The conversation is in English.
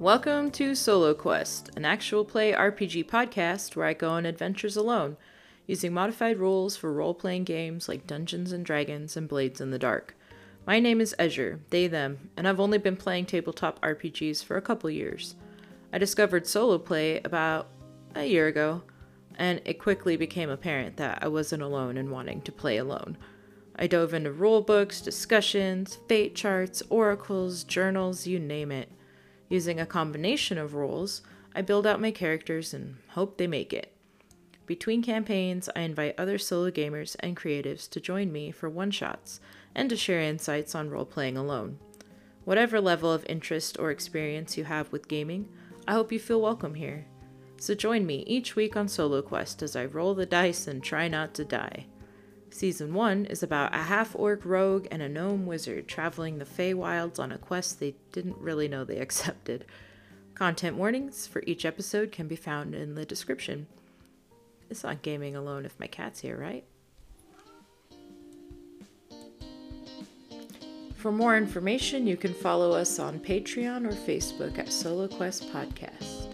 Welcome to Solo Quest, an actual play RPG podcast where I go on adventures alone, using modified rules for role playing games like Dungeons and Dragons and Blades in the Dark. My name is Ezure, they, them, and I've only been playing tabletop RPGs for a couple years. I discovered solo play about a year ago, and it quickly became apparent that I wasn't alone in wanting to play alone. I dove into rule books, discussions, fate charts, oracles, journals, you name it. Using a combination of rules, I build out my characters and hope they make it. Between campaigns, I invite other solo gamers and creatives to join me for one shots and to share insights on role playing alone. Whatever level of interest or experience you have with gaming, I hope you feel welcome here. So join me each week on Solo Quest as I roll the dice and try not to die. Season 1 is about a half orc rogue and a gnome wizard traveling the Feywilds on a quest they didn't really know they accepted. Content warnings for each episode can be found in the description. It's not gaming alone if my cat's here, right? For more information, you can follow us on Patreon or Facebook at Solo Quest Podcast.